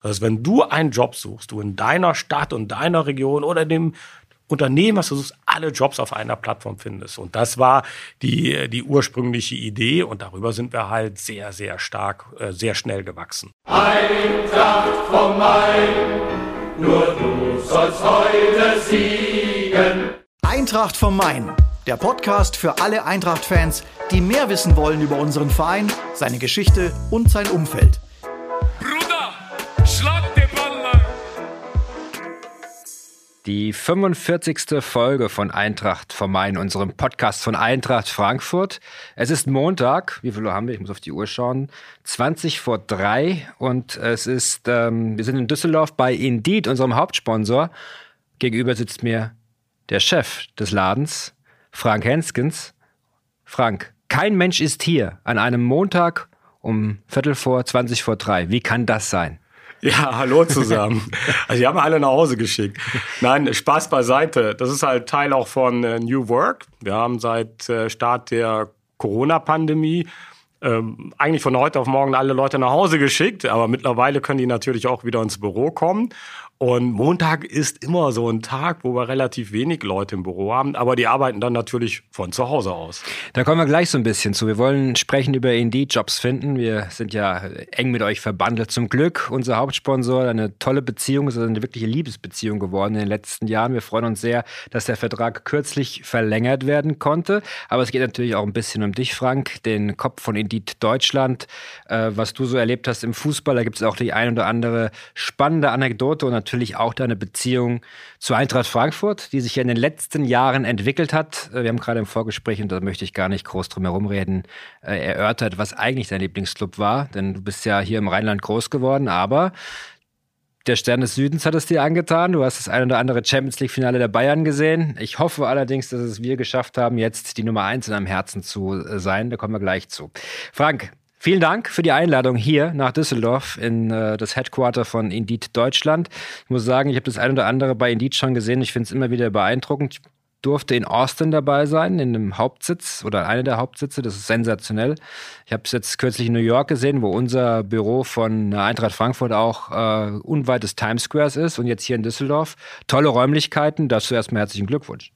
Also wenn du einen Job suchst, du in deiner Stadt und deiner Region oder dem Unternehmen, was du suchst, alle Jobs auf einer Plattform findest. Und das war die, die ursprüngliche Idee und darüber sind wir halt sehr, sehr stark, äh, sehr schnell gewachsen. Eintracht vom Main, nur du sollst heute siegen. Eintracht vom Main, der Podcast für alle Eintracht-Fans, die mehr wissen wollen über unseren Verein, seine Geschichte und sein Umfeld. Die 45. Folge von Eintracht vom Main, unserem Podcast von Eintracht Frankfurt. Es ist Montag. Wie viel Uhr haben wir? Ich muss auf die Uhr schauen. 20 vor drei und es ist, ähm, wir sind in Düsseldorf bei Indeed, unserem Hauptsponsor. Gegenüber sitzt mir der Chef des Ladens, Frank Henskens. Frank, kein Mensch ist hier an einem Montag um Viertel vor 20 vor drei. Wie kann das sein? Ja, hallo zusammen. Also, die haben alle nach Hause geschickt. Nein, Spaß beiseite. Das ist halt Teil auch von äh, New Work. Wir haben seit äh, Start der Corona-Pandemie ähm, eigentlich von heute auf morgen alle Leute nach Hause geschickt, aber mittlerweile können die natürlich auch wieder ins Büro kommen. Und Montag ist immer so ein Tag, wo wir relativ wenig Leute im Büro haben, aber die arbeiten dann natürlich von zu Hause aus. Da kommen wir gleich so ein bisschen zu. Wir wollen sprechen über Indeed Jobs finden. Wir sind ja eng mit euch verbandelt. Zum Glück unser Hauptsponsor, eine tolle Beziehung, ist eine wirkliche Liebesbeziehung geworden in den letzten Jahren. Wir freuen uns sehr, dass der Vertrag kürzlich verlängert werden konnte. Aber es geht natürlich auch ein bisschen um dich, Frank, den Kopf von Indeed Deutschland. Äh, was du so erlebt hast im Fußball, da gibt es auch die ein oder andere spannende Anekdote und natürlich auch deine Beziehung zu Eintracht Frankfurt, die sich ja in den letzten Jahren entwickelt hat. Äh, wir haben gerade im Vorgespräch, und da möchte ich gar nicht groß drum herum reden, äh, erörtert, was eigentlich dein Lieblingsclub war. Denn du bist ja hier im Rheinland groß geworden, aber der Stern des Südens hat es dir angetan. Du hast das ein oder andere Champions League-Finale der Bayern gesehen. Ich hoffe allerdings, dass es wir geschafft haben, jetzt die Nummer eins in deinem Herzen zu äh, sein. Da kommen wir gleich zu. Frank, Vielen Dank für die Einladung hier nach Düsseldorf in äh, das Headquarter von Indeed Deutschland. Ich muss sagen, ich habe das ein oder andere bei Indeed schon gesehen. Ich finde es immer wieder beeindruckend. Ich durfte in Austin dabei sein, in einem Hauptsitz oder einer der Hauptsitze. Das ist sensationell. Ich habe es jetzt kürzlich in New York gesehen, wo unser Büro von Eintracht Frankfurt auch äh, unweit des Times Squares ist und jetzt hier in Düsseldorf. Tolle Räumlichkeiten. Dazu erstmal herzlichen Glückwunsch.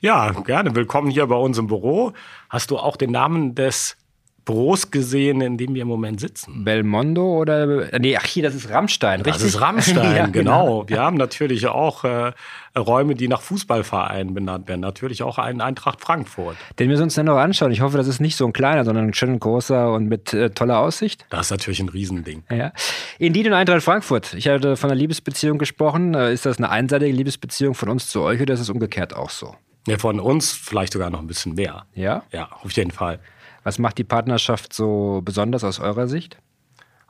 Ja, gerne. Willkommen hier bei uns im Büro. Hast du auch den Namen des Büros gesehen, in dem wir im Moment sitzen. Belmondo oder nee, ach hier, das ist Rammstein, richtig? Das ist Rammstein, ja, genau. genau. Wir haben natürlich auch äh, Räume, die nach Fußballvereinen benannt werden. Natürlich auch einen Eintracht Frankfurt. Den wir uns dann noch anschauen. Ich hoffe, das ist nicht so ein kleiner, sondern ein schön großer und mit äh, toller Aussicht. Das ist natürlich ein Riesending. Ja. Indeed und Eintracht Frankfurt. Ich hatte von einer Liebesbeziehung gesprochen. Äh, ist das eine einseitige Liebesbeziehung von uns zu euch oder ist es umgekehrt auch so? Ja, von uns vielleicht sogar noch ein bisschen mehr. Ja? Ja, auf jeden Fall. Was macht die Partnerschaft so besonders aus eurer Sicht?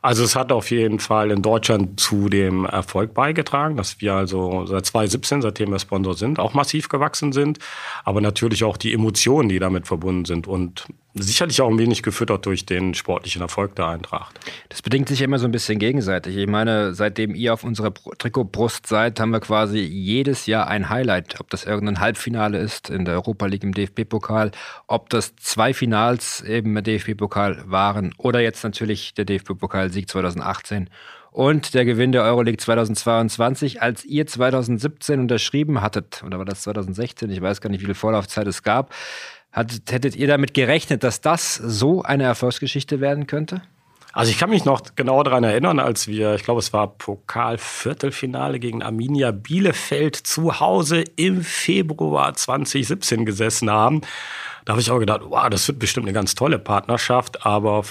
Also es hat auf jeden Fall in Deutschland zu dem Erfolg beigetragen, dass wir also seit 2017, seitdem wir Sponsor sind, auch massiv gewachsen sind. Aber natürlich auch die Emotionen, die damit verbunden sind. Und sicherlich auch ein wenig gefüttert durch den sportlichen Erfolg der Eintracht. Das bedingt sich immer so ein bisschen gegenseitig. Ich meine, seitdem ihr auf unserer Trikotbrust seid, haben wir quasi jedes Jahr ein Highlight. Ob das irgendein Halbfinale ist in der Europa League im DFB-Pokal, ob das zwei Finals eben im DFB-Pokal waren oder jetzt natürlich der DFB-Pokalsieg 2018 und der Gewinn der Euroleague 2022, als ihr 2017 unterschrieben hattet, oder war das 2016? Ich weiß gar nicht, wie viel Vorlaufzeit es gab. Hattet, hättet ihr damit gerechnet, dass das so eine Erfolgsgeschichte werden könnte? Also ich kann mich noch genau daran erinnern, als wir, ich glaube, es war Pokal-Viertelfinale gegen Arminia Bielefeld zu Hause im Februar 2017 gesessen haben. Da habe ich auch gedacht, wow, das wird bestimmt eine ganz tolle Partnerschaft, aber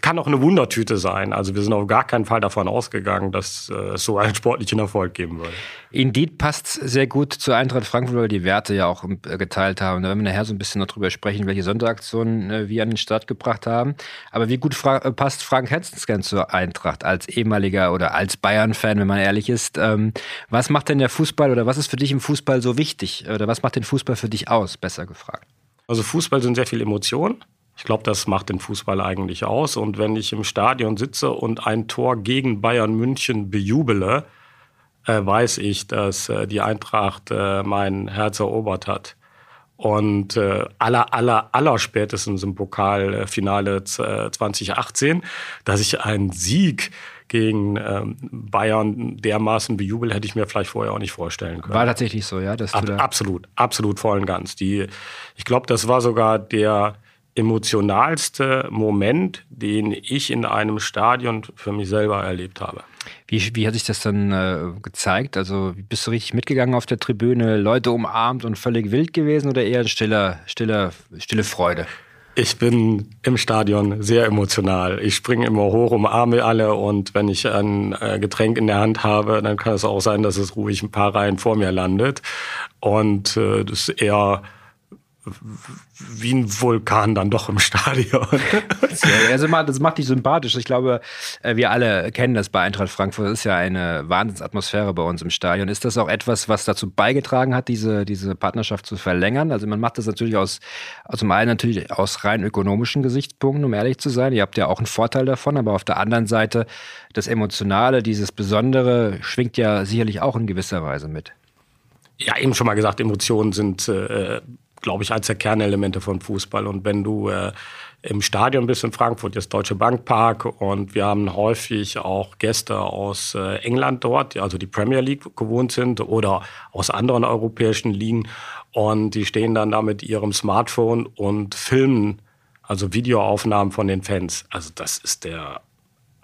kann auch eine Wundertüte sein. Also wir sind auf gar keinen Fall davon ausgegangen, dass äh, es so einen sportlichen Erfolg geben würde. Indeed passt sehr gut zu Eintracht Frankfurt, weil wir die Werte ja auch äh, geteilt haben. Da werden wir nachher so ein bisschen noch drüber sprechen, welche Sonderaktionen äh, wir an den Start gebracht haben. Aber wie gut fra passt Frank Hetzenscan zur Eintracht als ehemaliger oder als Bayern-Fan, wenn man ehrlich ist? Ähm, was macht denn der Fußball oder was ist für dich im Fußball so wichtig? Oder was macht den Fußball für dich aus, besser gefragt? Also Fußball sind sehr viele Emotionen. Ich glaube, das macht den Fußball eigentlich aus. Und wenn ich im Stadion sitze und ein Tor gegen Bayern München bejubele, äh, weiß ich, dass äh, die Eintracht äh, mein Herz erobert hat. Und äh, aller, aller, aller spätestens im Pokalfinale 2018, dass ich einen Sieg gegen ähm, Bayern dermaßen bejubelt, hätte ich mir vielleicht vorher auch nicht vorstellen können. War tatsächlich so, ja? Ab, absolut, absolut voll und ganz. Die, ich glaube, das war sogar der emotionalste Moment, den ich in einem Stadion für mich selber erlebt habe. Wie, wie hat sich das dann äh, gezeigt? Also bist du richtig mitgegangen auf der Tribüne, Leute umarmt und völlig wild gewesen oder eher stiller, stiller, stille Freude? Ich bin im Stadion sehr emotional. Ich springe immer hoch, umarme alle und wenn ich ein äh, Getränk in der Hand habe, dann kann es auch sein, dass es ruhig ein paar Reihen vor mir landet. Und äh, das ist eher wie ein Vulkan dann doch im Stadion. also das macht dich sympathisch. Ich glaube, äh, wir alle kennen das bei Eintracht Frankfurt. Das ist ja eine Wahnsinnsatmosphäre bei uns im Stadion. Ist das auch etwas, was dazu beigetragen hat, diese, diese Partnerschaft zu verlängern? Also man macht das natürlich aus, aus zum einen natürlich aus rein ökonomischen Gesichtspunkten, um ehrlich zu sein. Ihr habt ja auch einen Vorteil davon, aber auf der anderen Seite das Emotionale, dieses Besondere schwingt ja sicherlich auch in gewisser Weise mit. Ja, eben schon mal gesagt, Emotionen sind äh, glaube ich, eines der Kernelemente von Fußball. Und wenn du äh, im Stadion bist in Frankfurt, jetzt Deutsche Bank Park, und wir haben häufig auch Gäste aus äh, England dort, die also die Premier League gewohnt sind oder aus anderen europäischen Ligen. Und die stehen dann da mit ihrem Smartphone und filmen also Videoaufnahmen von den Fans. Also das ist der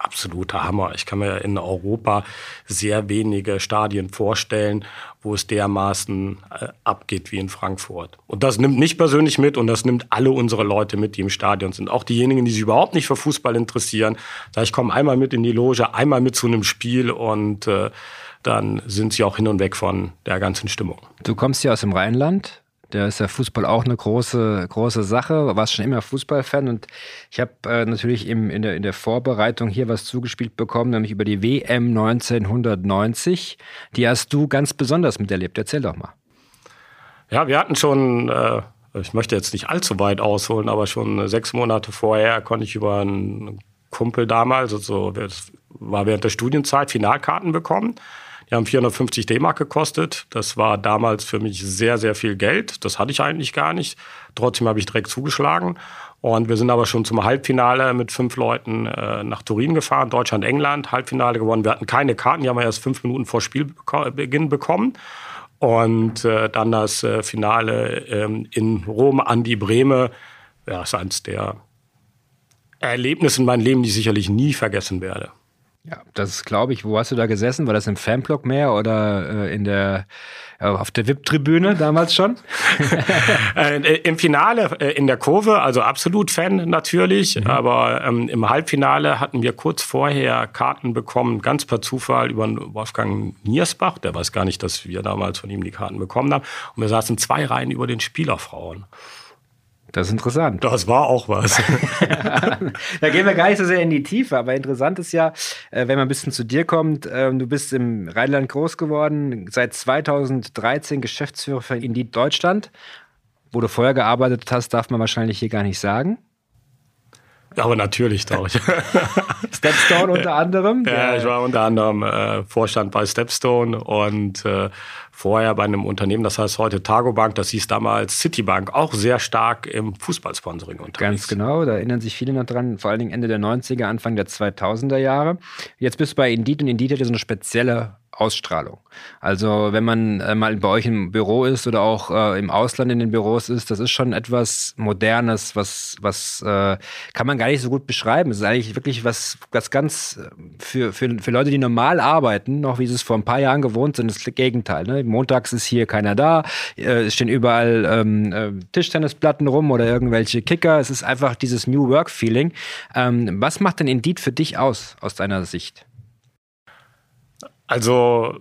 absoluter Hammer. Ich kann mir in Europa sehr wenige Stadien vorstellen, wo es dermaßen äh, abgeht wie in Frankfurt. Und das nimmt nicht persönlich mit und das nimmt alle unsere Leute mit, die im Stadion sind. Auch diejenigen, die sich überhaupt nicht für Fußball interessieren. Da ich komme einmal mit in die Loge, einmal mit zu einem Spiel und äh, dann sind sie auch hin und weg von der ganzen Stimmung. Du kommst ja aus dem Rheinland. Da ist ja Fußball auch eine große, große Sache. Warst schon immer Fußballfan und ich habe äh, natürlich im, in, der, in der Vorbereitung hier was zugespielt bekommen, nämlich über die WM 1990. Die hast du ganz besonders miterlebt. Erzähl doch mal. Ja, wir hatten schon, äh, ich möchte jetzt nicht allzu weit ausholen, aber schon sechs Monate vorher konnte ich über einen Kumpel damals, also das war während der Studienzeit, Finalkarten bekommen. Die haben 450 D-Mark gekostet. Das war damals für mich sehr, sehr viel Geld. Das hatte ich eigentlich gar nicht. Trotzdem habe ich direkt zugeschlagen. Und wir sind aber schon zum Halbfinale mit fünf Leuten äh, nach Turin gefahren, Deutschland, England, Halbfinale gewonnen. Wir hatten keine Karten, die haben wir erst fünf Minuten vor Spielbeginn bekommen. Und äh, dann das äh, Finale ähm, in Rom an die Breme. Ja, ist eines der Erlebnisse in meinem Leben, die ich sicherlich nie vergessen werde. Ja, das glaube ich. Wo hast du da gesessen? War das im Fanblock mehr oder äh, in der äh, auf der VIP-Tribüne damals schon? äh, Im Finale äh, in der Kurve, also absolut Fan natürlich, mhm. aber ähm, im Halbfinale hatten wir kurz vorher Karten bekommen, ganz per Zufall über Wolfgang Niersbach, der weiß gar nicht, dass wir damals von ihm die Karten bekommen haben. Und wir saßen zwei Reihen über den Spielerfrauen. Das ist interessant. Das war auch was. da gehen wir gar nicht so sehr in die Tiefe, aber interessant ist ja, äh, wenn man ein bisschen zu dir kommt, ähm, du bist im Rheinland groß geworden, seit 2013 Geschäftsführer für Indeed Deutschland. Wo du vorher gearbeitet hast, darf man wahrscheinlich hier gar nicht sagen. Aber natürlich doch. Stepstone unter anderem? Ja, ich war unter anderem äh, Vorstand bei Stepstone und äh, vorher bei einem Unternehmen, das heißt heute Targobank, das hieß damals Citibank, auch sehr stark im Fußballsponsoring unterwegs. Ganz genau, da erinnern sich viele noch dran, vor allen Dingen Ende der 90er, Anfang der 2000er Jahre. Jetzt bist du bei Indeed und Indeed hat ja so eine spezielle Ausstrahlung. Also wenn man äh, mal bei euch im Büro ist oder auch äh, im Ausland in den Büros ist, das ist schon etwas Modernes, was, was äh, kann man gar nicht so gut beschreiben. Es ist eigentlich wirklich was, was ganz äh, für, für, für Leute, die normal arbeiten, noch wie sie es vor ein paar Jahren gewohnt sind, das Gegenteil. Ne? Montags ist hier keiner da, äh, es stehen überall ähm, äh, Tischtennisplatten rum oder irgendwelche Kicker. Es ist einfach dieses New Work-Feeling. Ähm, was macht denn Indeed für dich aus, aus deiner Sicht? Also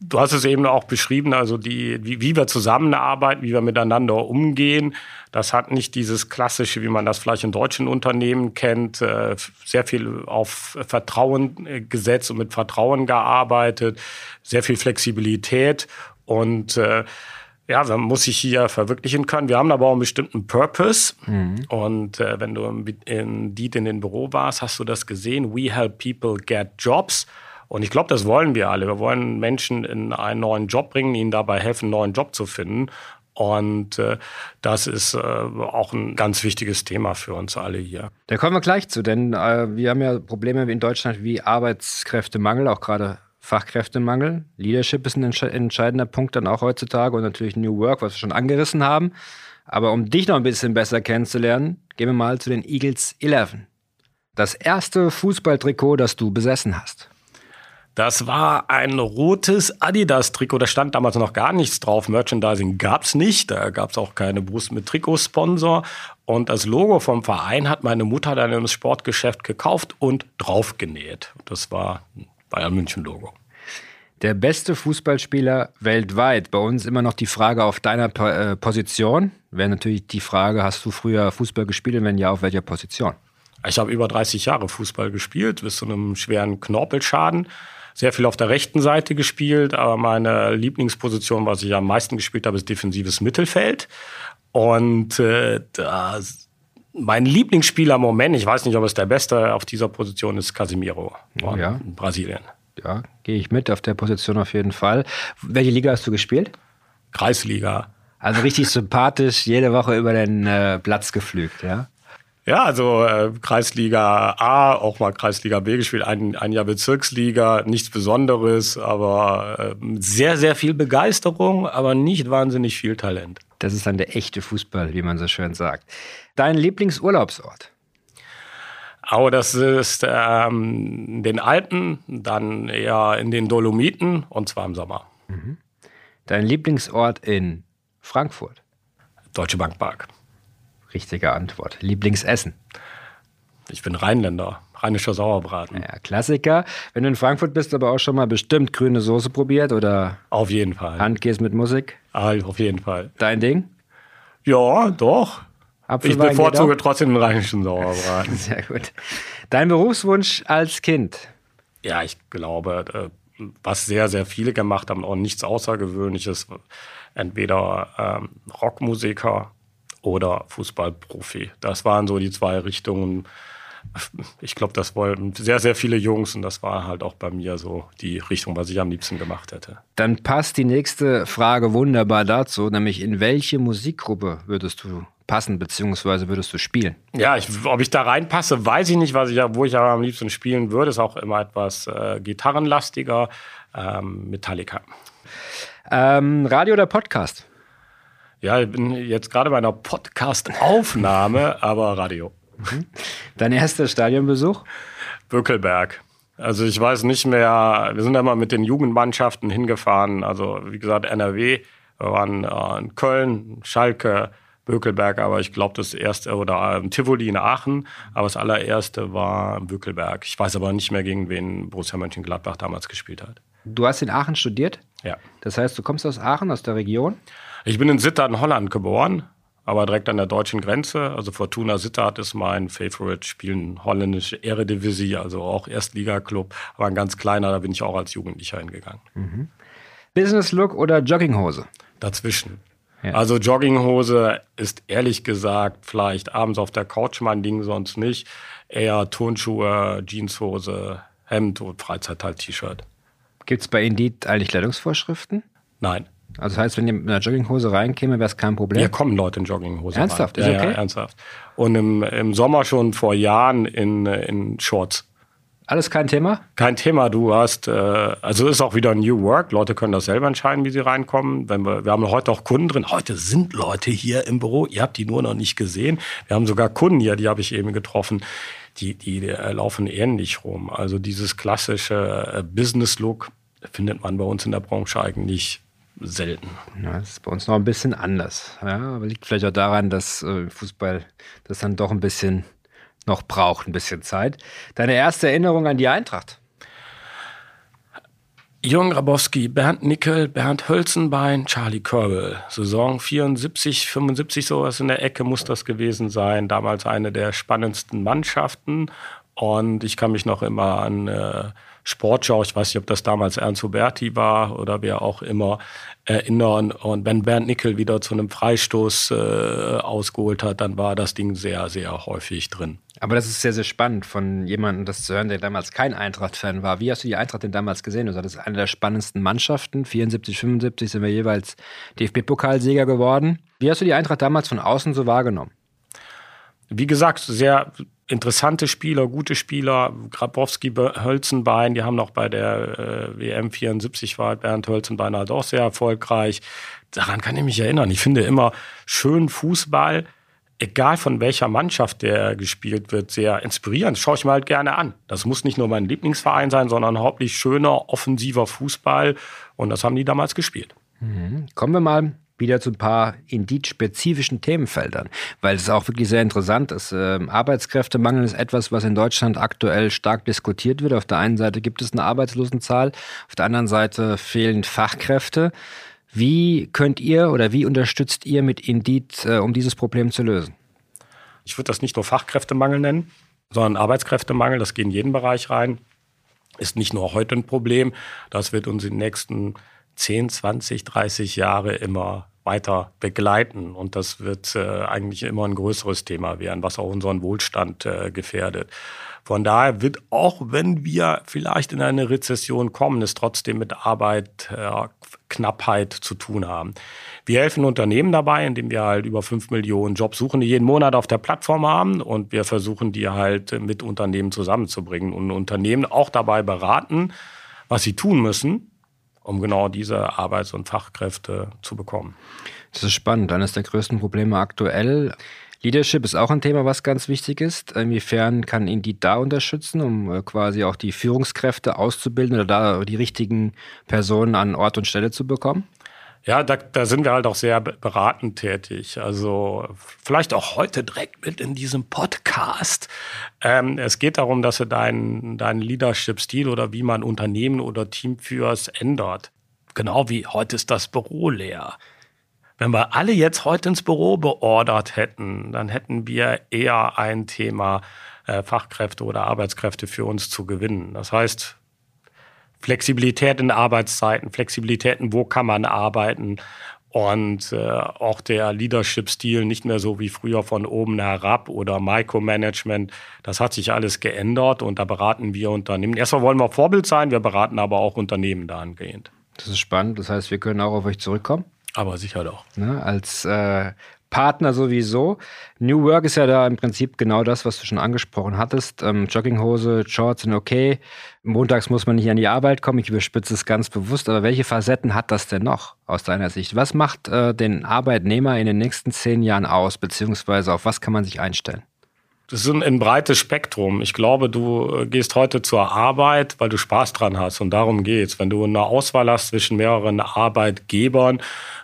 du hast es eben auch beschrieben, also die, wie, wie, wir zusammenarbeiten, wie wir miteinander umgehen. Das hat nicht dieses klassische, wie man das vielleicht in deutschen Unternehmen kennt, äh, sehr viel auf Vertrauen äh, gesetzt und mit Vertrauen gearbeitet, sehr viel Flexibilität und äh, ja, man muss sich hier verwirklichen können. Wir haben aber auch einen bestimmten Purpose. Mhm. Und wenn du in, in Diet in den Büro warst, hast du das gesehen. We help people get jobs. Und ich glaube, das wollen wir alle. Wir wollen Menschen in einen neuen Job bringen, ihnen dabei helfen, einen neuen Job zu finden. Und äh, das ist äh, auch ein ganz wichtiges Thema für uns alle hier. Da kommen wir gleich zu, denn äh, wir haben ja Probleme in Deutschland wie Arbeitskräftemangel, auch gerade Fachkräftemangel. Leadership ist ein entscheidender Punkt dann auch heutzutage und natürlich New Work, was wir schon angerissen haben. Aber um dich noch ein bisschen besser kennenzulernen, gehen wir mal zu den Eagles 11. Das erste Fußballtrikot, das du besessen hast. Das war ein rotes Adidas-Trikot. Da stand damals noch gar nichts drauf. Merchandising gab es nicht. Da gab es auch keine Brust mit Trikotsponsor. Und das Logo vom Verein hat meine Mutter dann im Sportgeschäft gekauft und draufgenäht. Das war ein Bayern München-Logo. Der beste Fußballspieler weltweit. Bei uns immer noch die Frage auf deiner äh, Position. Wäre natürlich die Frage, hast du früher Fußball gespielt und wenn ja, auf welcher Position? Ich habe über 30 Jahre Fußball gespielt, bis zu einem schweren Knorpelschaden sehr viel auf der rechten Seite gespielt, aber meine Lieblingsposition, was ich am meisten gespielt habe, ist defensives Mittelfeld. Und äh, das, mein Lieblingsspieler im Moment, ich weiß nicht, ob es der beste auf dieser Position ist, Casimiro oh, ja. in Brasilien. Ja, gehe ich mit auf der Position auf jeden Fall. Welche Liga hast du gespielt? Kreisliga. Also richtig sympathisch, jede Woche über den äh, Platz geflügt, ja? Ja, also äh, Kreisliga A, auch mal Kreisliga B gespielt, ein, ein Jahr Bezirksliga, nichts Besonderes, aber äh, sehr, sehr viel Begeisterung, aber nicht wahnsinnig viel Talent. Das ist dann der echte Fußball, wie man so schön sagt. Dein Lieblingsurlaubsort? Oh, das ist ähm, den Alpen, dann eher in den Dolomiten und zwar im Sommer. Mhm. Dein Lieblingsort in Frankfurt? Deutsche Bank Park. Richtige Antwort. Lieblingsessen? Ich bin Rheinländer. Rheinischer Sauerbraten. Ja, Klassiker. Wenn du in Frankfurt bist, aber auch schon mal bestimmt grüne Soße probiert oder? Auf jeden Fall. Handkäse mit Musik? Auf jeden Fall. Dein Ding? Ja, doch. ich bevorzuge trotzdem den rheinischen Sauerbraten. Sehr gut. Dein Berufswunsch als Kind? Ja, ich glaube, äh, was sehr, sehr viele gemacht haben, auch nichts Außergewöhnliches. Entweder ähm, Rockmusiker oder Fußballprofi. Das waren so die zwei Richtungen. Ich glaube, das wollten sehr, sehr viele Jungs und das war halt auch bei mir so die Richtung, was ich am liebsten gemacht hätte. Dann passt die nächste Frage wunderbar dazu, nämlich in welche Musikgruppe würdest du passen, beziehungsweise würdest du spielen? Ja, ich, ob ich da reinpasse, weiß ich nicht, was ich, wo ich aber am liebsten spielen würde. Ist auch immer etwas äh, gitarrenlastiger. Ähm, Metallica. Ähm, Radio oder Podcast? Ja, ich bin jetzt gerade bei einer Podcast-Aufnahme, aber Radio. Mhm. Dein erster Stadionbesuch? Bökelberg. Also ich weiß nicht mehr, wir sind ja mal mit den Jugendmannschaften hingefahren, also wie gesagt NRW, wir waren äh, in Köln, Schalke, Bökelberg, aber ich glaube das erste, oder äh, Tivoli in Aachen, aber das allererste war Bökelberg. Ich weiß aber nicht mehr, gegen wen Borussia Mönchengladbach damals gespielt hat. Du hast in Aachen studiert? Ja. Das heißt, du kommst aus Aachen, aus der Region? Ich bin in Sittard in Holland geboren, aber direkt an der deutschen Grenze. Also Fortuna Sittard ist mein Favorite, spielen holländische Eredivisie, also auch Erstliga-Club, aber ein ganz kleiner, da bin ich auch als Jugendlicher hingegangen. Mhm. Business Look oder Jogginghose? Dazwischen. Ja. Also Jogginghose ist ehrlich gesagt vielleicht abends auf der Couch mein Ding, sonst nicht. Eher Turnschuhe, Jeanshose, Hemd und Freizeit halt T-Shirt. Gibt es bei Indeed eigentlich Kleidungsvorschriften? Nein. Also das heißt, wenn ihr mit einer Jogginghose reinkäme, wäre es kein Problem? Hier kommen Leute in Jogginghose Ernsthaft? Rein. Ist okay? Ja, ernsthaft. Und im, im Sommer schon vor Jahren in, in Shorts. Alles kein Thema? Kein Thema. Du hast, äh, also ist auch wieder New Work. Leute können das selber entscheiden, wie sie reinkommen. Wenn wir, wir haben heute auch Kunden drin. Heute sind Leute hier im Büro. Ihr habt die nur noch nicht gesehen. Wir haben sogar Kunden hier, die habe ich eben getroffen. Die, die, die äh, laufen ähnlich rum. Also dieses klassische äh, Business-Look findet man bei uns in der Branche eigentlich selten. Ja, das ist bei uns noch ein bisschen anders. Ja, aber liegt vielleicht auch daran, dass äh, Fußball das dann doch ein bisschen noch braucht, ein bisschen Zeit. Deine erste Erinnerung an die Eintracht? Jürgen Grabowski, Bernd Nickel, Bernd Hölzenbein, Charlie Körbel. Saison 74, 75 sowas in der Ecke muss das gewesen sein. Damals eine der spannendsten Mannschaften. Und ich kann mich noch immer an äh, Sportschau, ich weiß nicht, ob das damals Ernst Huberti war oder wer auch immer, erinnern. Und wenn Bernd Nickel wieder zu einem Freistoß äh, ausgeholt hat, dann war das Ding sehr, sehr häufig drin. Aber das ist sehr, sehr spannend, von jemandem das zu hören, der damals kein Eintracht-Fan war. Wie hast du die Eintracht denn damals gesehen? Du sagst, das ist eine der spannendsten Mannschaften. 74, 75 sind wir jeweils DFB-Pokalsieger geworden. Wie hast du die Eintracht damals von außen so wahrgenommen? Wie gesagt, sehr interessante Spieler, gute Spieler. Grabowski, Hölzenbein, die haben noch bei der äh, WM 74 war Bernd Hölzenbein halt auch sehr erfolgreich. Daran kann ich mich erinnern. Ich finde immer schön Fußball, egal von welcher Mannschaft der gespielt wird, sehr inspirierend. Schaue ich mir halt gerne an. Das muss nicht nur mein Lieblingsverein sein, sondern hauptsächlich schöner, offensiver Fußball. Und das haben die damals gespielt. Mhm. Kommen wir mal wieder zu ein paar Indeed-spezifischen Themenfeldern, weil es auch wirklich sehr interessant ist. Ähm, Arbeitskräftemangel ist etwas, was in Deutschland aktuell stark diskutiert wird. Auf der einen Seite gibt es eine Arbeitslosenzahl, auf der anderen Seite fehlen Fachkräfte. Wie könnt ihr oder wie unterstützt ihr mit Indeed, äh, um dieses Problem zu lösen? Ich würde das nicht nur Fachkräftemangel nennen, sondern Arbeitskräftemangel. Das geht in jeden Bereich rein. Ist nicht nur heute ein Problem. Das wird uns in den nächsten 10, 20, 30 Jahre immer weiter begleiten. Und das wird äh, eigentlich immer ein größeres Thema werden, was auch unseren Wohlstand äh, gefährdet. Von daher wird auch, wenn wir vielleicht in eine Rezession kommen, es trotzdem mit Arbeitknappheit äh, zu tun haben. Wir helfen Unternehmen dabei, indem wir halt über fünf Millionen Jobsuchende jeden Monat auf der Plattform haben und wir versuchen, die halt mit Unternehmen zusammenzubringen und Unternehmen auch dabei beraten, was sie tun müssen, um genau diese Arbeits- und Fachkräfte zu bekommen. Das ist spannend. Eines der größten Probleme aktuell. Leadership ist auch ein Thema, was ganz wichtig ist. Inwiefern kann Indeed da unterstützen, um äh, quasi auch die Führungskräfte auszubilden oder da die richtigen Personen an Ort und Stelle zu bekommen? Ja, da, da sind wir halt auch sehr beratend tätig. Also vielleicht auch heute direkt mit in diesem Podcast. Ähm, es geht darum, dass du deinen dein Leadership-Stil oder wie man Unternehmen oder Team führst, ändert. Genau wie heute ist das Büro leer. Wenn wir alle jetzt heute ins Büro beordert hätten, dann hätten wir eher ein Thema, äh, Fachkräfte oder Arbeitskräfte für uns zu gewinnen. Das heißt, Flexibilität in Arbeitszeiten, Flexibilitäten, wo kann man arbeiten und äh, auch der Leadership-Stil nicht mehr so wie früher von oben herab oder Micromanagement. Das hat sich alles geändert und da beraten wir Unternehmen. Erstmal wollen wir Vorbild sein, wir beraten aber auch Unternehmen dahingehend. Das ist spannend. Das heißt, wir können auch auf euch zurückkommen. Aber sicher doch. Ne, als äh, Partner sowieso. New Work ist ja da im Prinzip genau das, was du schon angesprochen hattest. Ähm, Jogginghose, Shorts sind okay. Montags muss man nicht an die Arbeit kommen. Ich überspitze es ganz bewusst. Aber welche Facetten hat das denn noch aus deiner Sicht? Was macht äh, den Arbeitnehmer in den nächsten zehn Jahren aus? Beziehungsweise auf was kann man sich einstellen? Das ist ein, ein breites Spektrum. Ich glaube, du äh, gehst heute zur Arbeit, weil du Spaß dran hast und darum geht's. Wenn du eine Auswahl hast zwischen mehreren Arbeitgebern,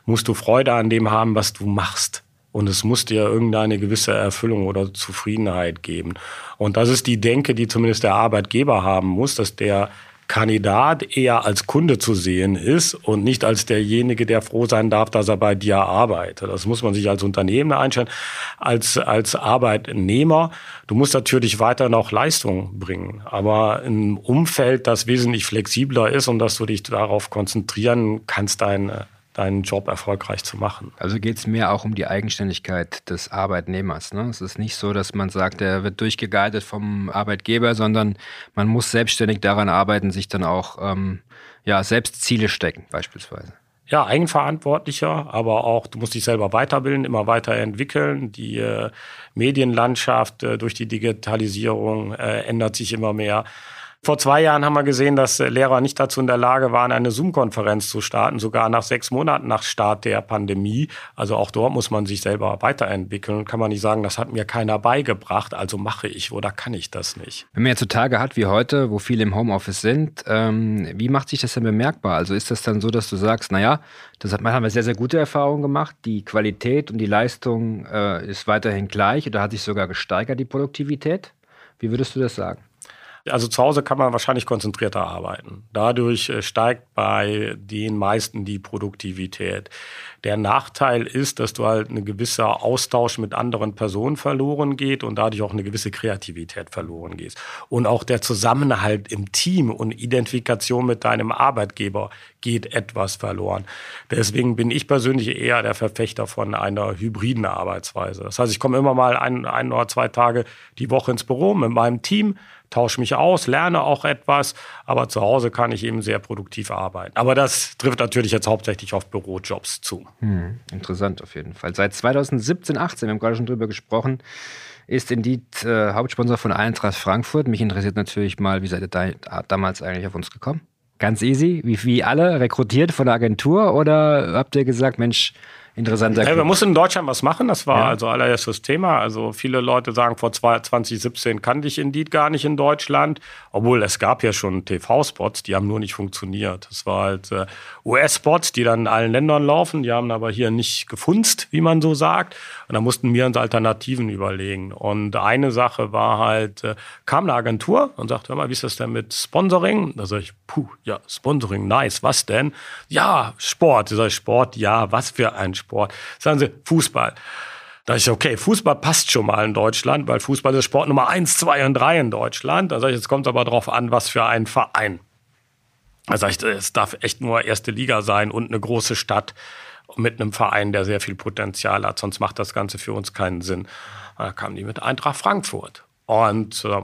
musst du Freude an dem haben, was du machst. Und es muss dir irgendeine gewisse Erfüllung oder Zufriedenheit geben. Und das ist die Denke, die zumindest der Arbeitgeber haben muss, dass der Kandidat eher als Kunde zu sehen ist und nicht als derjenige, der froh sein darf, dass er bei dir arbeitet. Das muss man sich als Unternehmen einstellen, als, als Arbeitnehmer. Du musst natürlich weiter noch Leistung bringen, aber im Umfeld, das wesentlich flexibler ist und dass du dich darauf konzentrieren kannst, deine deinen Job erfolgreich zu machen. Also geht es mehr auch um die Eigenständigkeit des Arbeitnehmers. Ne? Es ist nicht so, dass man sagt, er wird durchgeguidet vom Arbeitgeber, sondern man muss selbstständig daran arbeiten, sich dann auch ähm, ja, selbst Ziele stecken beispielsweise. Ja, eigenverantwortlicher, aber auch du musst dich selber weiterbilden, immer weiterentwickeln. Die äh, Medienlandschaft äh, durch die Digitalisierung äh, ändert sich immer mehr. Vor zwei Jahren haben wir gesehen, dass Lehrer nicht dazu in der Lage waren, eine Zoom-Konferenz zu starten, sogar nach sechs Monaten nach Start der Pandemie. Also auch dort muss man sich selber weiterentwickeln. Kann man nicht sagen, das hat mir keiner beigebracht, also mache ich oder kann ich das nicht. Wenn man jetzt so Tage hat wie heute, wo viele im Homeoffice sind, ähm, wie macht sich das denn bemerkbar? Also ist das dann so, dass du sagst, naja, das hat, haben wir sehr, sehr gute Erfahrungen gemacht. Die Qualität und die Leistung äh, ist weiterhin gleich oder hat sich sogar gesteigert, die Produktivität? Wie würdest du das sagen? Also zu Hause kann man wahrscheinlich konzentrierter arbeiten. Dadurch äh, steigt bei den meisten die Produktivität. Der Nachteil ist, dass du halt ein gewisser Austausch mit anderen Personen verloren geht und dadurch auch eine gewisse Kreativität verloren geht. Und auch der Zusammenhalt im Team und Identifikation mit deinem Arbeitgeber geht etwas verloren. Deswegen bin ich persönlich eher der Verfechter von einer hybriden Arbeitsweise. Das heißt, ich komme immer mal ein, ein oder zwei Tage die Woche ins Büro mit meinem Team, tausche mich aus, lerne auch etwas, aber zu Hause kann ich eben sehr produktiv arbeiten. Aber das trifft natürlich jetzt hauptsächlich auf Bürojobs zu. Hm, interessant auf jeden Fall. Seit 2017, 18, wir haben gerade schon drüber gesprochen, ist Indeed äh, Hauptsponsor von Eintracht Frankfurt. Mich interessiert natürlich mal, wie seid ihr da, damals eigentlich auf uns gekommen? Ganz easy, wie, wie alle, rekrutiert von der Agentur oder habt ihr gesagt, Mensch, interessanter. Ja, wir mussten in Deutschland was machen. Das war ja. also allererstes Thema. Also viele Leute sagen, vor 2017 kannte ich Indeed gar nicht in Deutschland. Obwohl es gab ja schon TV-Spots, die haben nur nicht funktioniert. Es war halt äh, US-Spots, die dann in allen Ländern laufen. Die haben aber hier nicht gefunzt, wie man so sagt. Und da mussten wir uns Alternativen überlegen. Und eine Sache war halt, äh, kam eine Agentur und sagte, hör mal, wie ist das denn mit Sponsoring? Da sage ich, puh, ja, Sponsoring, nice, was denn? Ja, Sport. Da sage ich, Sport, ja, was für ein Sport. Sagen sie, Fußball. Da ich, okay, Fußball passt schon mal in Deutschland, weil Fußball ist Sport Nummer eins, zwei und drei in Deutschland. Da sage ich, jetzt kommt es aber drauf an, was für ein Verein. Da sage ich, es darf echt nur erste Liga sein und eine große Stadt mit einem Verein, der sehr viel Potenzial hat. Sonst macht das Ganze für uns keinen Sinn. Da kamen die mit Eintracht Frankfurt. Und äh,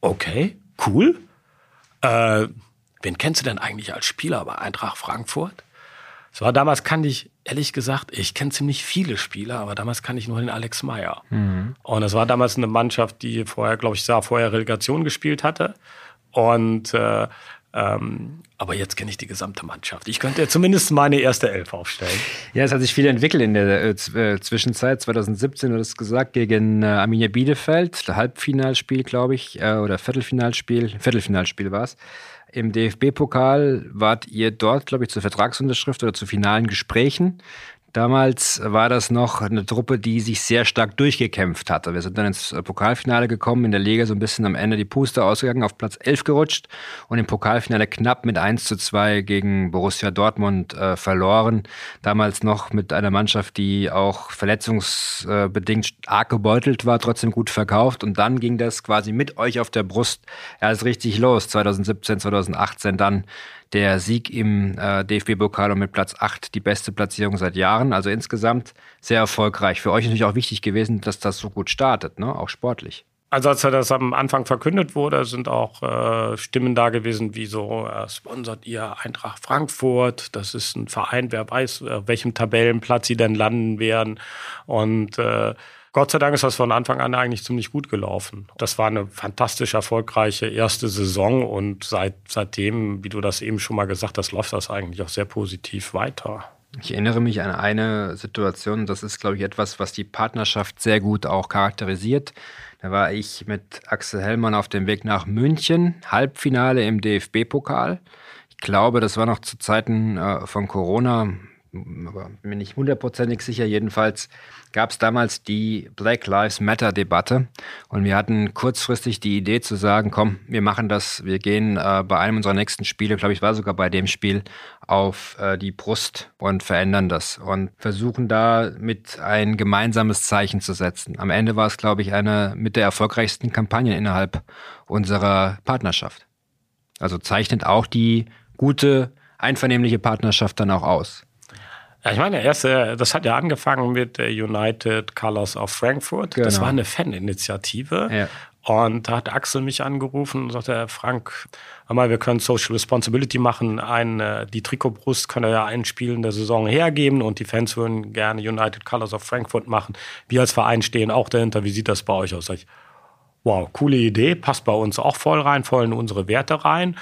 okay, cool. Äh, wen kennst du denn eigentlich als Spieler bei Eintracht Frankfurt? Es war damals, kannte ich, ehrlich gesagt, ich kenne ziemlich viele Spieler, aber damals kannte ich nur den Alex Meyer. Mhm. Und es war damals eine Mannschaft, die vorher, glaube ich, sah, vorher Relegation gespielt hatte. Und äh, ähm, aber jetzt kenne ich die gesamte Mannschaft. Ich könnte zumindest meine erste Elf aufstellen. Ja, es hat sich viel entwickelt in der äh, äh Zwischenzeit. 2017 du hast gesagt, gegen äh, Arminia Bielefeld, Halbfinalspiel, glaube ich, äh, oder Viertelfinalspiel. Viertelfinalspiel war es. Im DFB-Pokal wart ihr dort, glaube ich, zur Vertragsunterschrift oder zu finalen Gesprächen. Damals war das noch eine Truppe, die sich sehr stark durchgekämpft hatte. Wir sind dann ins äh, Pokalfinale gekommen, in der Liga so ein bisschen am Ende die Puste ausgegangen, auf Platz 11 gerutscht und im Pokalfinale knapp mit 1 zu 2 gegen Borussia Dortmund äh, verloren. Damals noch mit einer Mannschaft, die auch verletzungsbedingt arg gebeutelt war, trotzdem gut verkauft. Und dann ging das quasi mit euch auf der Brust erst richtig los, 2017, 2018 dann der Sieg im äh, DFB-Pokal und mit Platz 8 die beste Platzierung seit Jahren. Also insgesamt sehr erfolgreich. Für euch natürlich auch wichtig gewesen, dass das so gut startet, ne? auch sportlich. Also als das am Anfang verkündet wurde, sind auch äh, Stimmen da gewesen, wie so, äh, sponsert ihr Eintracht Frankfurt, das ist ein Verein, wer weiß, äh, welchem Tabellenplatz sie denn landen werden. Und äh, Gott sei Dank ist das von Anfang an eigentlich ziemlich gut gelaufen. Das war eine fantastisch erfolgreiche erste Saison und seit, seitdem, wie du das eben schon mal gesagt hast, läuft das eigentlich auch sehr positiv weiter. Ich erinnere mich an eine Situation, das ist, glaube ich, etwas, was die Partnerschaft sehr gut auch charakterisiert. Da war ich mit Axel Hellmann auf dem Weg nach München, Halbfinale im DFB-Pokal. Ich glaube, das war noch zu Zeiten äh, von Corona, aber bin nicht hundertprozentig sicher. Jedenfalls gab es damals die Black Lives Matter-Debatte und wir hatten kurzfristig die Idee zu sagen, komm, wir machen das, wir gehen äh, bei einem unserer nächsten Spiele, glaube ich, war sogar bei dem Spiel, auf äh, die Brust und verändern das und versuchen da mit ein gemeinsames Zeichen zu setzen. Am Ende war es, glaube ich, eine mit der erfolgreichsten Kampagnen innerhalb unserer Partnerschaft. Also zeichnet auch die gute, einvernehmliche Partnerschaft dann auch aus. Ja, ich meine, erst, das hat ja angefangen mit United Colors of Frankfurt. Genau. Das war eine Faninitiative. Ja. Und da hat Axel mich angerufen und sagte, Frank, mal, wir können Social Responsibility machen. Ein, äh, die Trikotbrust können wir ja ein Spiel in der Saison hergeben und die Fans würden gerne United Colors of Frankfurt machen. Wir als Verein stehen auch dahinter. Wie sieht das bei euch aus? Sag ich, wow, coole Idee, passt bei uns auch voll rein, voll in unsere Werte rein.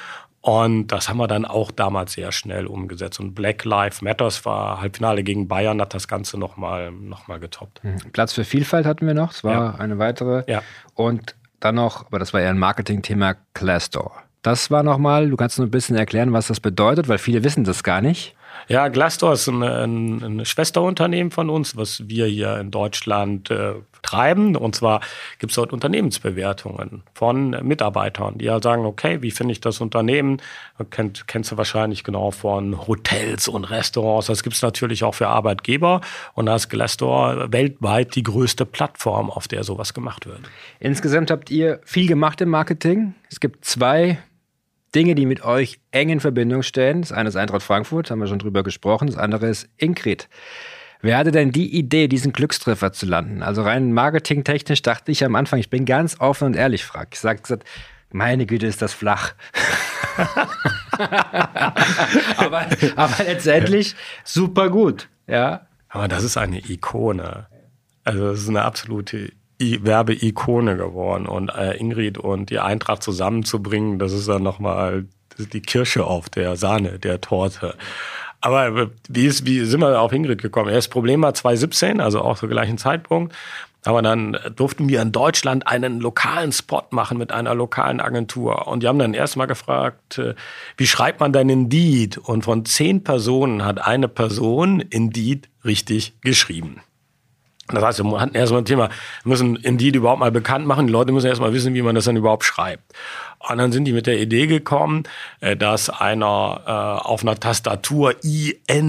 Und das haben wir dann auch damals sehr schnell umgesetzt. Und Black Lives Matters war Halbfinale gegen Bayern, hat das Ganze nochmal noch mal getoppt. Mhm. Platz für Vielfalt hatten wir noch. Es war ja. eine weitere. Ja. Und dann noch, aber das war eher ein Marketing-Thema, Classdoor. Das war nochmal, du kannst nur ein bisschen erklären, was das bedeutet, weil viele wissen das gar nicht. Ja, Glassdoor ist ein, ein, ein, Schwesterunternehmen von uns, was wir hier in Deutschland äh, treiben. Und zwar gibt es dort Unternehmensbewertungen von Mitarbeitern, die ja sagen, okay, wie finde ich das Unternehmen? Kennt, kennst du wahrscheinlich genau von Hotels und Restaurants. Das gibt es natürlich auch für Arbeitgeber. Und da ist Glassdoor weltweit die größte Plattform, auf der sowas gemacht wird. Insgesamt habt ihr viel gemacht im Marketing. Es gibt zwei Dinge, die mit euch eng in Verbindung stehen. Das eine ist Eintracht Frankfurt, haben wir schon drüber gesprochen. Das andere ist Ingrid. Wer hatte denn die Idee, diesen Glückstreffer zu landen? Also rein marketingtechnisch dachte ich am Anfang, ich bin ganz offen und ehrlich, frag. Ich sag gesagt, meine Güte, ist das flach. aber, aber letztendlich super gut, ja. Aber das ist eine Ikone. Also das ist eine absolute Werbeikone geworden. Und äh, Ingrid und die Eintracht zusammenzubringen, das ist dann nochmal die Kirsche auf der Sahne, der Torte. Aber äh, wie, ist, wie sind wir auf Ingrid gekommen? Das Problem war 2017, also auch zur gleichen Zeitpunkt. Aber dann durften wir in Deutschland einen lokalen Spot machen mit einer lokalen Agentur. Und die haben dann erstmal gefragt, äh, wie schreibt man denn Indeed? Und von zehn Personen hat eine Person Indeed richtig geschrieben. Das heißt, wir hatten erstmal ein Thema, wir müssen Indeed überhaupt mal bekannt machen. Die Leute müssen erstmal wissen, wie man das dann überhaupt schreibt. Und dann sind die mit der Idee gekommen, äh, dass einer äh, auf einer Tastatur I-N-D-E-E-D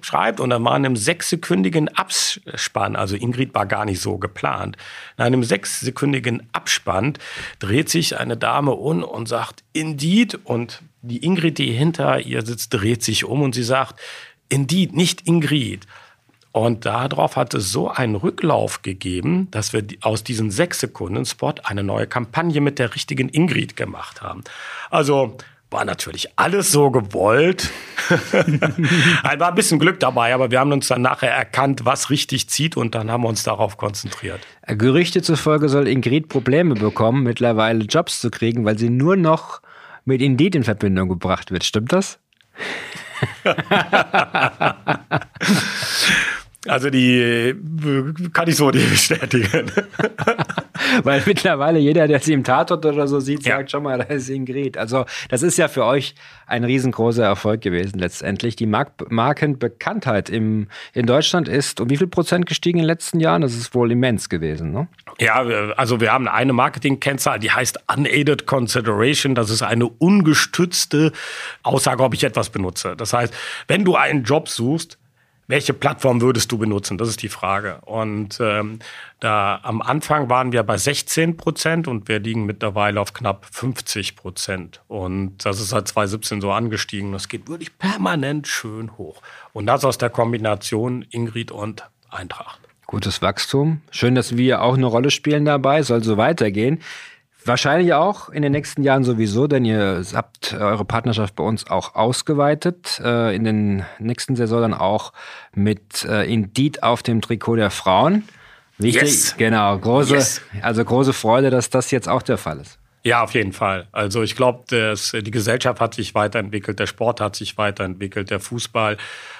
schreibt und dann war in einem sechssekündigen Abspann, also Ingrid war gar nicht so geplant, in einem sechssekündigen Abspann dreht sich eine Dame um und sagt Indeed und die Ingrid, die hinter ihr sitzt, dreht sich um und sie sagt Indeed, nicht Ingrid. Und darauf hat es so einen Rücklauf gegeben, dass wir aus diesen sechs Sekunden Spot eine neue Kampagne mit der richtigen Ingrid gemacht haben. Also war natürlich alles so gewollt. war ein bisschen Glück dabei, aber wir haben uns dann nachher erkannt, was richtig zieht und dann haben wir uns darauf konzentriert. Gerüchte zufolge soll Ingrid Probleme bekommen, mittlerweile Jobs zu kriegen, weil sie nur noch mit Indeed in Verbindung gebracht wird. Stimmt das? Also die äh, kann ich so nicht bestätigen. Weil mittlerweile jeder, der sie im Tatort oder so sieht, ja. sagt schon mal, da ist Ingrid. Also das ist ja für euch ein riesengroßer Erfolg gewesen letztendlich. Die Mark Markenbekanntheit im, in Deutschland ist um wie viel Prozent gestiegen in den letzten Jahren? Das ist wohl immens gewesen, ne? Ja, also wir haben eine Marketingkennzahl, die heißt Unaided Consideration. Das ist eine ungestützte Aussage, ob ich etwas benutze. Das heißt, wenn du einen Job suchst, welche Plattform würdest du benutzen? Das ist die Frage. Und ähm, da am Anfang waren wir bei 16 Prozent und wir liegen mittlerweile auf knapp 50 Prozent. Und das ist seit 2017 so angestiegen. Das geht wirklich permanent schön hoch. Und das aus der Kombination Ingrid und Eintracht. Gutes Wachstum. Schön, dass wir auch eine Rolle spielen dabei. Soll so weitergehen. Wahrscheinlich auch in den nächsten Jahren sowieso, denn ihr habt eure Partnerschaft bei uns auch ausgeweitet. Äh, in den nächsten Saison dann auch mit äh, Indeed auf dem Trikot der Frauen. Wichtig, yes. genau, große, yes. also große Freude, dass das jetzt auch der Fall ist. Ja, auf jeden Fall. Also ich glaube, die Gesellschaft hat sich weiterentwickelt, der Sport hat sich weiterentwickelt, der Fußball.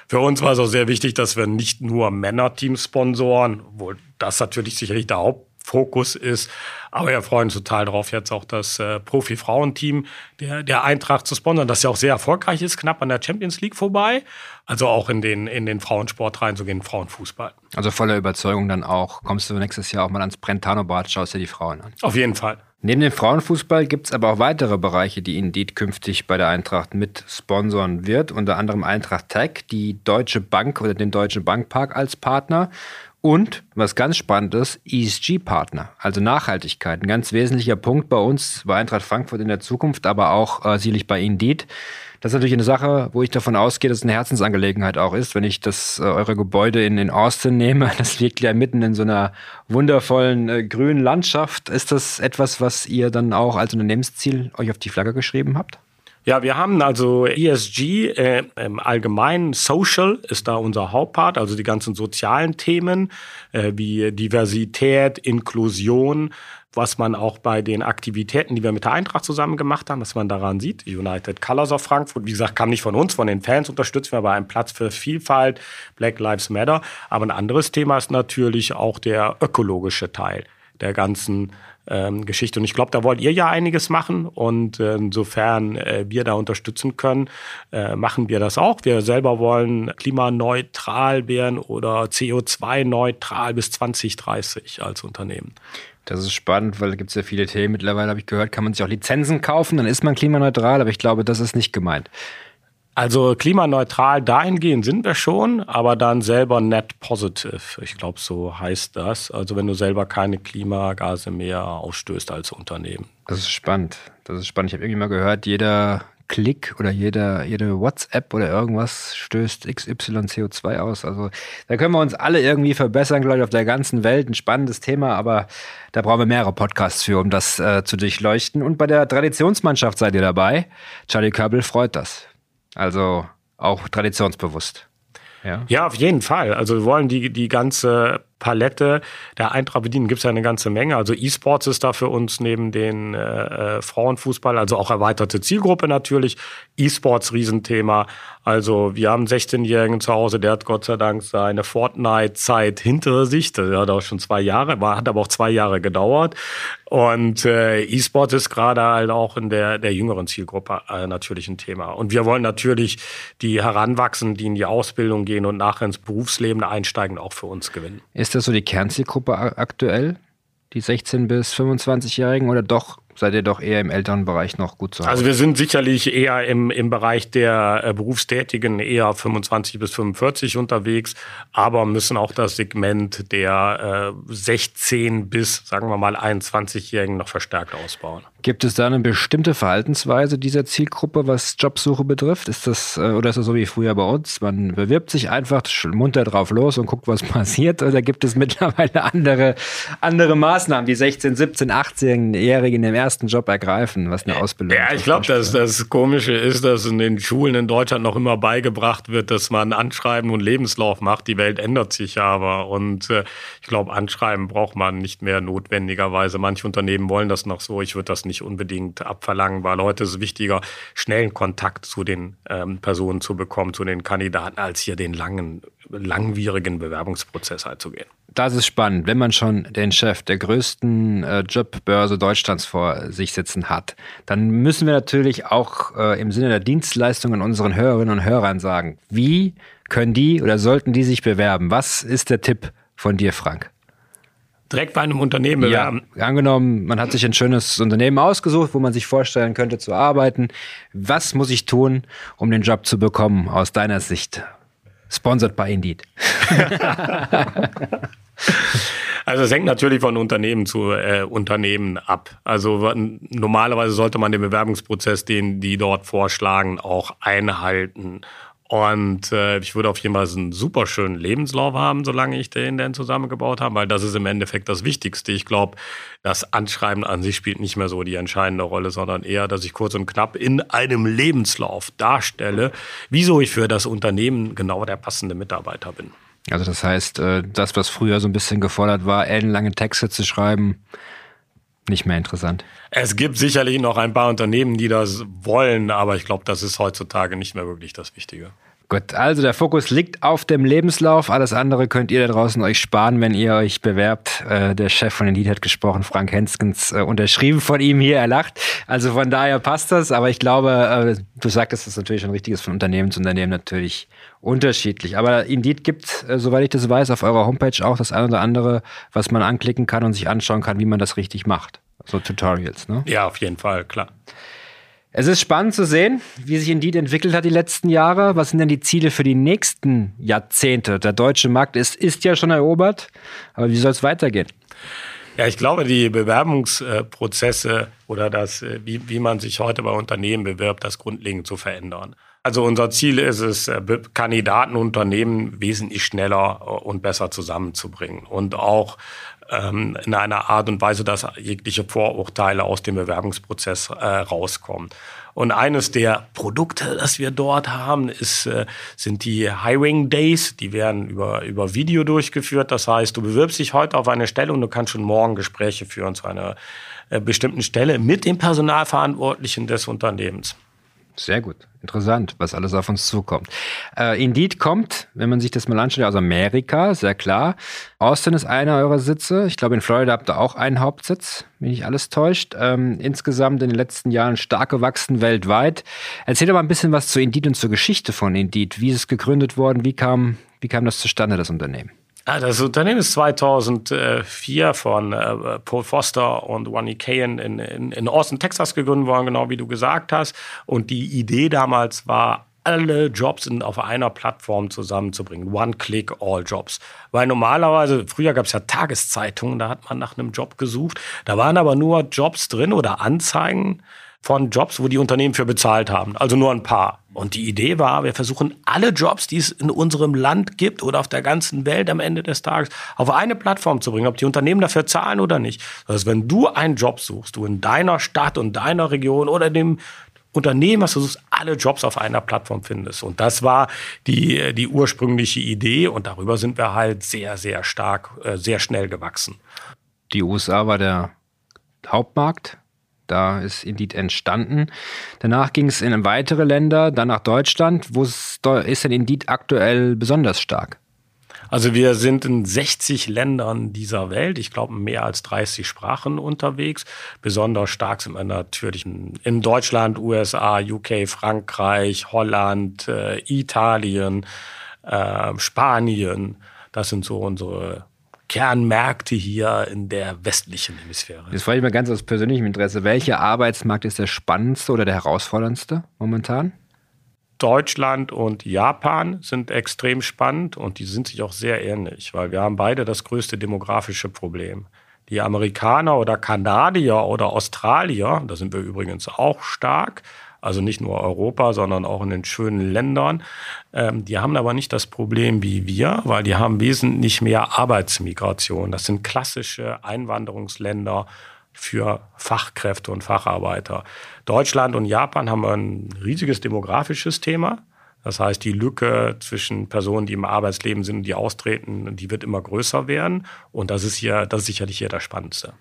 Für uns war es auch sehr wichtig, dass wir nicht nur Männerteams sponsoren, wo das natürlich sicherlich der Haupt Fokus ist. Aber wir freuen uns total darauf, jetzt auch das äh, Profi-Frauenteam der, der Eintracht zu sponsern, das ja auch sehr erfolgreich ist, knapp an der Champions League vorbei. Also auch in den, in den Frauensport reinzugehen, Frauenfußball. Also voller Überzeugung dann auch. Kommst du nächstes Jahr auch mal ans Brentano-Bad, schaust dir die Frauen an. Auf jeden Fall. Neben dem Frauenfußball gibt es aber auch weitere Bereiche, die Indeed künftig bei der Eintracht mit sponsoren wird. Unter anderem Eintracht Tech, die Deutsche Bank oder den Deutschen Bankpark als Partner und, was ganz spannend ist, ESG-Partner, also Nachhaltigkeit. Ein ganz wesentlicher Punkt bei uns, bei Eintracht Frankfurt in der Zukunft, aber auch äh, sicherlich bei Indeed. Das ist natürlich eine Sache, wo ich davon ausgehe, dass es eine Herzensangelegenheit auch ist. Wenn ich das äh, eure Gebäude in, in Austin nehme, das liegt ja mitten in so einer wundervollen äh, grünen Landschaft. Ist das etwas, was ihr dann auch als Unternehmensziel euch auf die Flagge geschrieben habt? Ja, wir haben also ESG äh, im Allgemeinen, Social ist da unser Hauptpart, also die ganzen sozialen Themen äh, wie Diversität, Inklusion, was man auch bei den Aktivitäten, die wir mit der Eintracht zusammen gemacht haben, was man daran sieht. United Colors of Frankfurt, wie gesagt, kam nicht von uns, von den Fans unterstützen wir aber einen Platz für Vielfalt, Black Lives Matter. Aber ein anderes Thema ist natürlich auch der ökologische Teil der ganzen ähm, Geschichte. Und ich glaube, da wollt ihr ja einiges machen. Und äh, insofern äh, wir da unterstützen können, äh, machen wir das auch. Wir selber wollen klimaneutral werden oder CO2-neutral bis 2030 als Unternehmen. Das ist spannend, weil da gibt es ja viele Themen. Mittlerweile habe ich gehört, kann man sich auch Lizenzen kaufen, dann ist man klimaneutral, aber ich glaube, das ist nicht gemeint. Also klimaneutral dahingehend sind wir schon, aber dann selber net positive. Ich glaube, so heißt das. Also wenn du selber keine Klimagase mehr ausstößt als Unternehmen. Das ist spannend. Das ist spannend. Ich habe irgendwie mal gehört, jeder Klick oder jeder, jede WhatsApp oder irgendwas stößt XY CO2 aus. Also da können wir uns alle irgendwie verbessern, glaube ich, auf der ganzen Welt. Ein spannendes Thema, aber da brauchen wir mehrere Podcasts für, um das äh, zu durchleuchten. Und bei der Traditionsmannschaft seid ihr dabei. Charlie Körbel freut das. Also auch traditionsbewusst. Ja. ja, auf jeden Fall. Also wir wollen die, die ganze Palette der Eintracht bedienen. Gibt es ja eine ganze Menge. Also E-Sports ist da für uns neben den äh, äh Frauenfußball, also auch erweiterte Zielgruppe natürlich. E-Sports Riesenthema. Also wir haben einen 16-Jährigen zu Hause, der hat Gott sei Dank seine Fortnite-Zeit hinter sich. Das hat auch schon zwei Jahre, war, hat aber auch zwei Jahre gedauert. Und äh, E-Sport ist gerade halt auch in der, der jüngeren Zielgruppe äh, natürlich ein Thema. Und wir wollen natürlich die Heranwachsenden, die in die Ausbildung gehen und nachher ins Berufsleben einsteigen, auch für uns gewinnen. Das so die Kernzielgruppe aktuell? Die 16- bis 25-Jährigen oder doch seid ihr doch eher im älteren Bereich noch gut zu Hause? Also wir sind sicherlich eher im, im Bereich der äh, Berufstätigen, eher 25 bis 45 unterwegs, aber müssen auch das Segment der äh, 16 bis, sagen wir mal, 21-Jährigen noch verstärkt ausbauen. Gibt es da eine bestimmte Verhaltensweise dieser Zielgruppe, was Jobsuche betrifft? Ist das, äh, oder ist das so wie früher bei uns? Man bewirbt sich einfach munter drauf los und guckt, was passiert? Oder gibt es mittlerweile andere, andere Maßnahmen, die 16, 17, 18-Jährigen im ersten Job ergreifen, was eine Ausbildung ist? Ja, ich glaube, dass das Komische ist, dass in den Schulen in Deutschland noch immer beigebracht wird, dass man Anschreiben und Lebenslauf macht. Die Welt ändert sich aber. Und äh, ich glaube, Anschreiben braucht man nicht mehr notwendigerweise. Manche Unternehmen wollen das noch so. Ich würde das nicht unbedingt abverlangen, weil heute ist es wichtiger, schnellen Kontakt zu den ähm, Personen zu bekommen, zu den Kandidaten, als hier den langen, langwierigen Bewerbungsprozess halt zu gehen. Das ist spannend, wenn man schon den Chef der größten äh, Jobbörse Deutschlands vor sich sitzen hat, dann müssen wir natürlich auch äh, im Sinne der Dienstleistungen unseren Hörerinnen und Hörern sagen, wie können die oder sollten die sich bewerben? Was ist der Tipp von dir, Frank? direkt bei einem Unternehmen bewerben. Ja, angenommen, man hat sich ein schönes Unternehmen ausgesucht, wo man sich vorstellen könnte zu arbeiten. Was muss ich tun, um den Job zu bekommen, aus deiner Sicht? Sponsored by Indeed. Also es hängt natürlich von Unternehmen zu äh, Unternehmen ab. Also normalerweise sollte man den Bewerbungsprozess, den die dort vorschlagen, auch einhalten. Und äh, ich würde auf jeden Fall einen super schönen Lebenslauf haben, solange ich den denn zusammengebaut habe, weil das ist im Endeffekt das Wichtigste. Ich glaube, das Anschreiben an sich spielt nicht mehr so die entscheidende Rolle, sondern eher, dass ich kurz und knapp in einem Lebenslauf darstelle, wieso ich für das Unternehmen genau der passende Mitarbeiter bin. Also das heißt, äh, das, was früher so ein bisschen gefordert war, ellenlange Texte zu schreiben, nicht mehr interessant. Es gibt sicherlich noch ein paar Unternehmen, die das wollen, aber ich glaube, das ist heutzutage nicht mehr wirklich das Wichtige. Gut, also der Fokus liegt auf dem Lebenslauf. Alles andere könnt ihr da draußen euch sparen, wenn ihr euch bewerbt. Äh, der Chef von Indeed hat gesprochen, Frank Henskens, äh, unterschrieben von ihm hier, er lacht. Also von daher passt das. Aber ich glaube, äh, du sagtest, das ist natürlich schon richtig, ist von Unternehmen zu Unternehmen natürlich unterschiedlich. Aber Indeed gibt, soweit ich das weiß, auf eurer Homepage auch das eine oder andere, was man anklicken kann und sich anschauen kann, wie man das richtig macht. So Tutorials, ne? Ja, auf jeden Fall, klar. Es ist spannend zu sehen, wie sich Indeed entwickelt hat die letzten Jahre. Was sind denn die Ziele für die nächsten Jahrzehnte? Der deutsche Markt ist, ist ja schon erobert, aber wie soll es weitergehen? Ja, ich glaube, die Bewerbungsprozesse oder das, wie, wie man sich heute bei Unternehmen bewirbt, das grundlegend zu verändern. Also unser Ziel ist es, äh, Kandidaten und Unternehmen wesentlich schneller äh, und besser zusammenzubringen und auch ähm, in einer Art und Weise, dass jegliche Vorurteile aus dem Bewerbungsprozess äh, rauskommen. Und eines der Produkte, das wir dort haben, ist, äh, sind die Hiring Days. Die werden über, über Video durchgeführt. Das heißt, du bewirbst dich heute auf eine Stelle und du kannst schon morgen Gespräche führen zu einer bestimmten Stelle mit dem Personalverantwortlichen des Unternehmens. Sehr gut. Interessant, was alles auf uns zukommt. Äh, Indeed kommt, wenn man sich das mal anschaut, aus Amerika, sehr klar. Austin ist einer eurer Sitze. Ich glaube, in Florida habt ihr auch einen Hauptsitz, wenn nicht alles täuscht. Ähm, insgesamt in den letzten Jahren stark gewachsen weltweit. Erzähl mal ein bisschen was zu Indeed und zur Geschichte von Indeed. Wie ist es gegründet worden? Wie kam, wie kam das zustande, das Unternehmen? Ah, das Unternehmen ist 2004 von äh, Paul Foster und Wani Kayen in, in, in Austin, Texas gegründet worden, genau wie du gesagt hast. Und die Idee damals war, alle Jobs in, auf einer Plattform zusammenzubringen. One-Click, all Jobs. Weil normalerweise, früher gab es ja Tageszeitungen, da hat man nach einem Job gesucht. Da waren aber nur Jobs drin oder Anzeigen von Jobs, wo die Unternehmen für bezahlt haben. Also nur ein paar. Und die Idee war, wir versuchen alle Jobs, die es in unserem Land gibt oder auf der ganzen Welt am Ende des Tages, auf eine Plattform zu bringen, ob die Unternehmen dafür zahlen oder nicht. Das heißt, wenn du einen Job suchst, du in deiner Stadt und deiner Region oder dem Unternehmen, was du suchst, alle Jobs auf einer Plattform findest. Und das war die, die ursprüngliche Idee und darüber sind wir halt sehr, sehr stark, äh, sehr schnell gewachsen. Die USA war der Hauptmarkt da ist Indeed entstanden. Danach ging es in weitere Länder, dann nach Deutschland. Wo ist denn Indeed aktuell besonders stark? Also wir sind in 60 Ländern dieser Welt, ich glaube mehr als 30 Sprachen unterwegs. Besonders stark sind wir natürlich in Deutschland, USA, UK, Frankreich, Holland, äh, Italien, äh, Spanien. Das sind so unsere Kernmärkte hier in der westlichen Hemisphäre. Jetzt frage ich mal ganz aus persönlichem Interesse, welcher Arbeitsmarkt ist der spannendste oder der herausforderndste momentan? Deutschland und Japan sind extrem spannend und die sind sich auch sehr ähnlich, weil wir haben beide das größte demografische Problem. Die Amerikaner oder Kanadier oder Australier, da sind wir übrigens auch stark, also nicht nur Europa, sondern auch in den schönen Ländern. Ähm, die haben aber nicht das Problem wie wir, weil die haben wesentlich mehr Arbeitsmigration. Das sind klassische Einwanderungsländer für Fachkräfte und Facharbeiter. Deutschland und Japan haben ein riesiges demografisches Thema. Das heißt, die Lücke zwischen Personen, die im Arbeitsleben sind und die austreten, die wird immer größer werden. Und das ist hier, das ist sicherlich hier das Spannendste.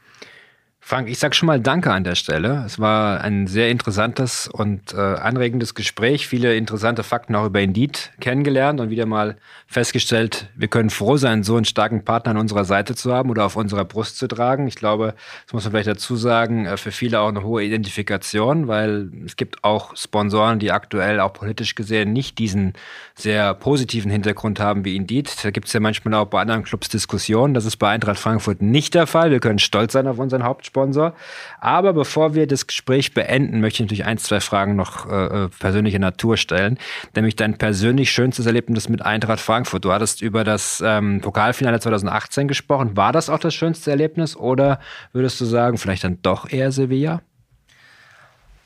Frank, ich sag schon mal Danke an der Stelle. Es war ein sehr interessantes und äh, anregendes Gespräch. Viele interessante Fakten auch über Indeed kennengelernt und wieder mal festgestellt, wir können froh sein, so einen starken Partner an unserer Seite zu haben oder auf unserer Brust zu tragen. Ich glaube, das muss man vielleicht dazu sagen, äh, für viele auch eine hohe Identifikation, weil es gibt auch Sponsoren, die aktuell auch politisch gesehen nicht diesen sehr positiven Hintergrund haben wie Indeed. Da gibt es ja manchmal auch bei anderen Clubs Diskussionen. Das ist bei Eintracht Frankfurt nicht der Fall. Wir können stolz sein auf unseren Hauptsponsor. Sponsor. Aber bevor wir das Gespräch beenden, möchte ich natürlich ein, zwei Fragen noch äh, äh, persönlicher Natur stellen. Nämlich dein persönlich schönstes Erlebnis mit Eintracht Frankfurt. Du hattest über das ähm, Pokalfinale 2018 gesprochen. War das auch das schönste Erlebnis oder würdest du sagen, vielleicht dann doch eher Sevilla?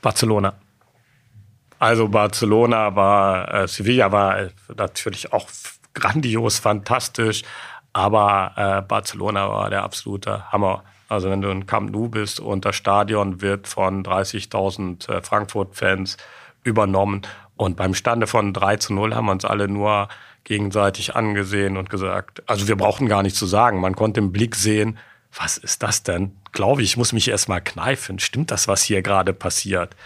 Barcelona. Also Barcelona war, äh, Sevilla war äh, natürlich auch grandios, fantastisch, aber äh, Barcelona war der absolute Hammer. Also wenn du in Camp Nou bist und das Stadion wird von 30.000 äh, Frankfurt-Fans übernommen und beim Stande von 3 zu 0 haben wir uns alle nur gegenseitig angesehen und gesagt, also wir brauchten gar nichts zu sagen. Man konnte im Blick sehen, was ist das denn? Glaube ich, muss mich erstmal kneifen. Stimmt das, was hier gerade passiert?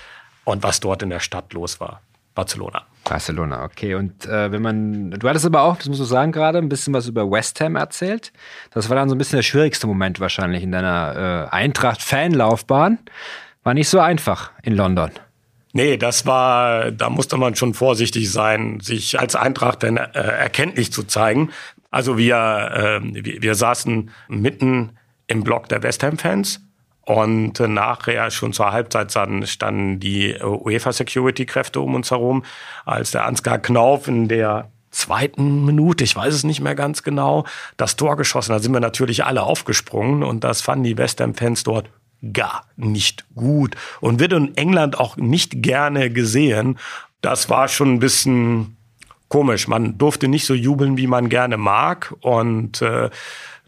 Und was dort in der Stadt los war? Barcelona. Barcelona, okay. Und äh, wenn man, du hattest aber auch, das musst du sagen gerade, ein bisschen was über West Ham erzählt. Das war dann so ein bisschen der schwierigste Moment wahrscheinlich in deiner äh, Eintracht-Fanlaufbahn. War nicht so einfach in London. Nee, das war, da musste man schon vorsichtig sein, sich als Eintracht dann äh, erkenntlich zu zeigen. Also wir, äh, wir, wir saßen mitten im Block der West Ham-Fans und nachher schon zur Halbzeit standen die UEFA-Security-Kräfte um uns herum, als der Ansgar Knauf in der zweiten Minute, ich weiß es nicht mehr ganz genau, das Tor geschossen. Da sind wir natürlich alle aufgesprungen und das fanden die West Ham-Fans dort gar nicht gut und wird in England auch nicht gerne gesehen. Das war schon ein bisschen komisch. Man durfte nicht so jubeln, wie man gerne mag und äh,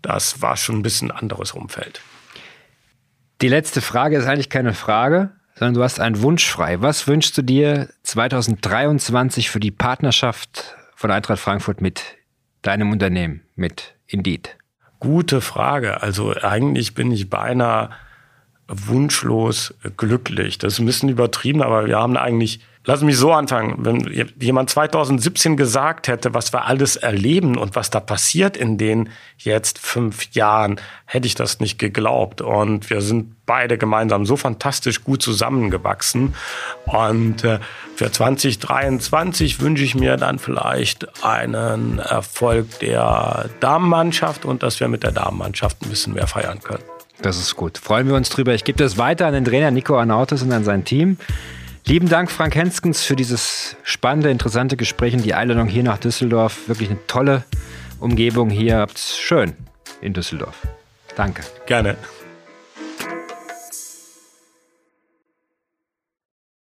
das war schon ein bisschen anderes Umfeld. Die letzte Frage ist eigentlich keine Frage, sondern du hast einen Wunsch frei. Was wünschst du dir 2023 für die Partnerschaft von Eintracht Frankfurt mit deinem Unternehmen, mit Indeed? Gute Frage. Also eigentlich bin ich beinahe wunschlos glücklich. Das ist ein bisschen übertrieben, aber wir haben eigentlich Lass mich so anfangen. Wenn jemand 2017 gesagt hätte, was wir alles erleben und was da passiert in den jetzt fünf Jahren, hätte ich das nicht geglaubt. Und wir sind beide gemeinsam so fantastisch gut zusammengewachsen. Und äh, für 2023 wünsche ich mir dann vielleicht einen Erfolg der Damenmannschaft und dass wir mit der Damenmannschaft ein bisschen mehr feiern können. Das ist gut. Freuen wir uns drüber. Ich gebe das weiter an den Trainer Nico Arnautis und an sein Team. Lieben Dank, Frank Henskens, für dieses spannende, interessante Gespräch und die Einladung hier nach Düsseldorf. Wirklich eine tolle Umgebung hier. Habt's schön in Düsseldorf. Danke. Gerne.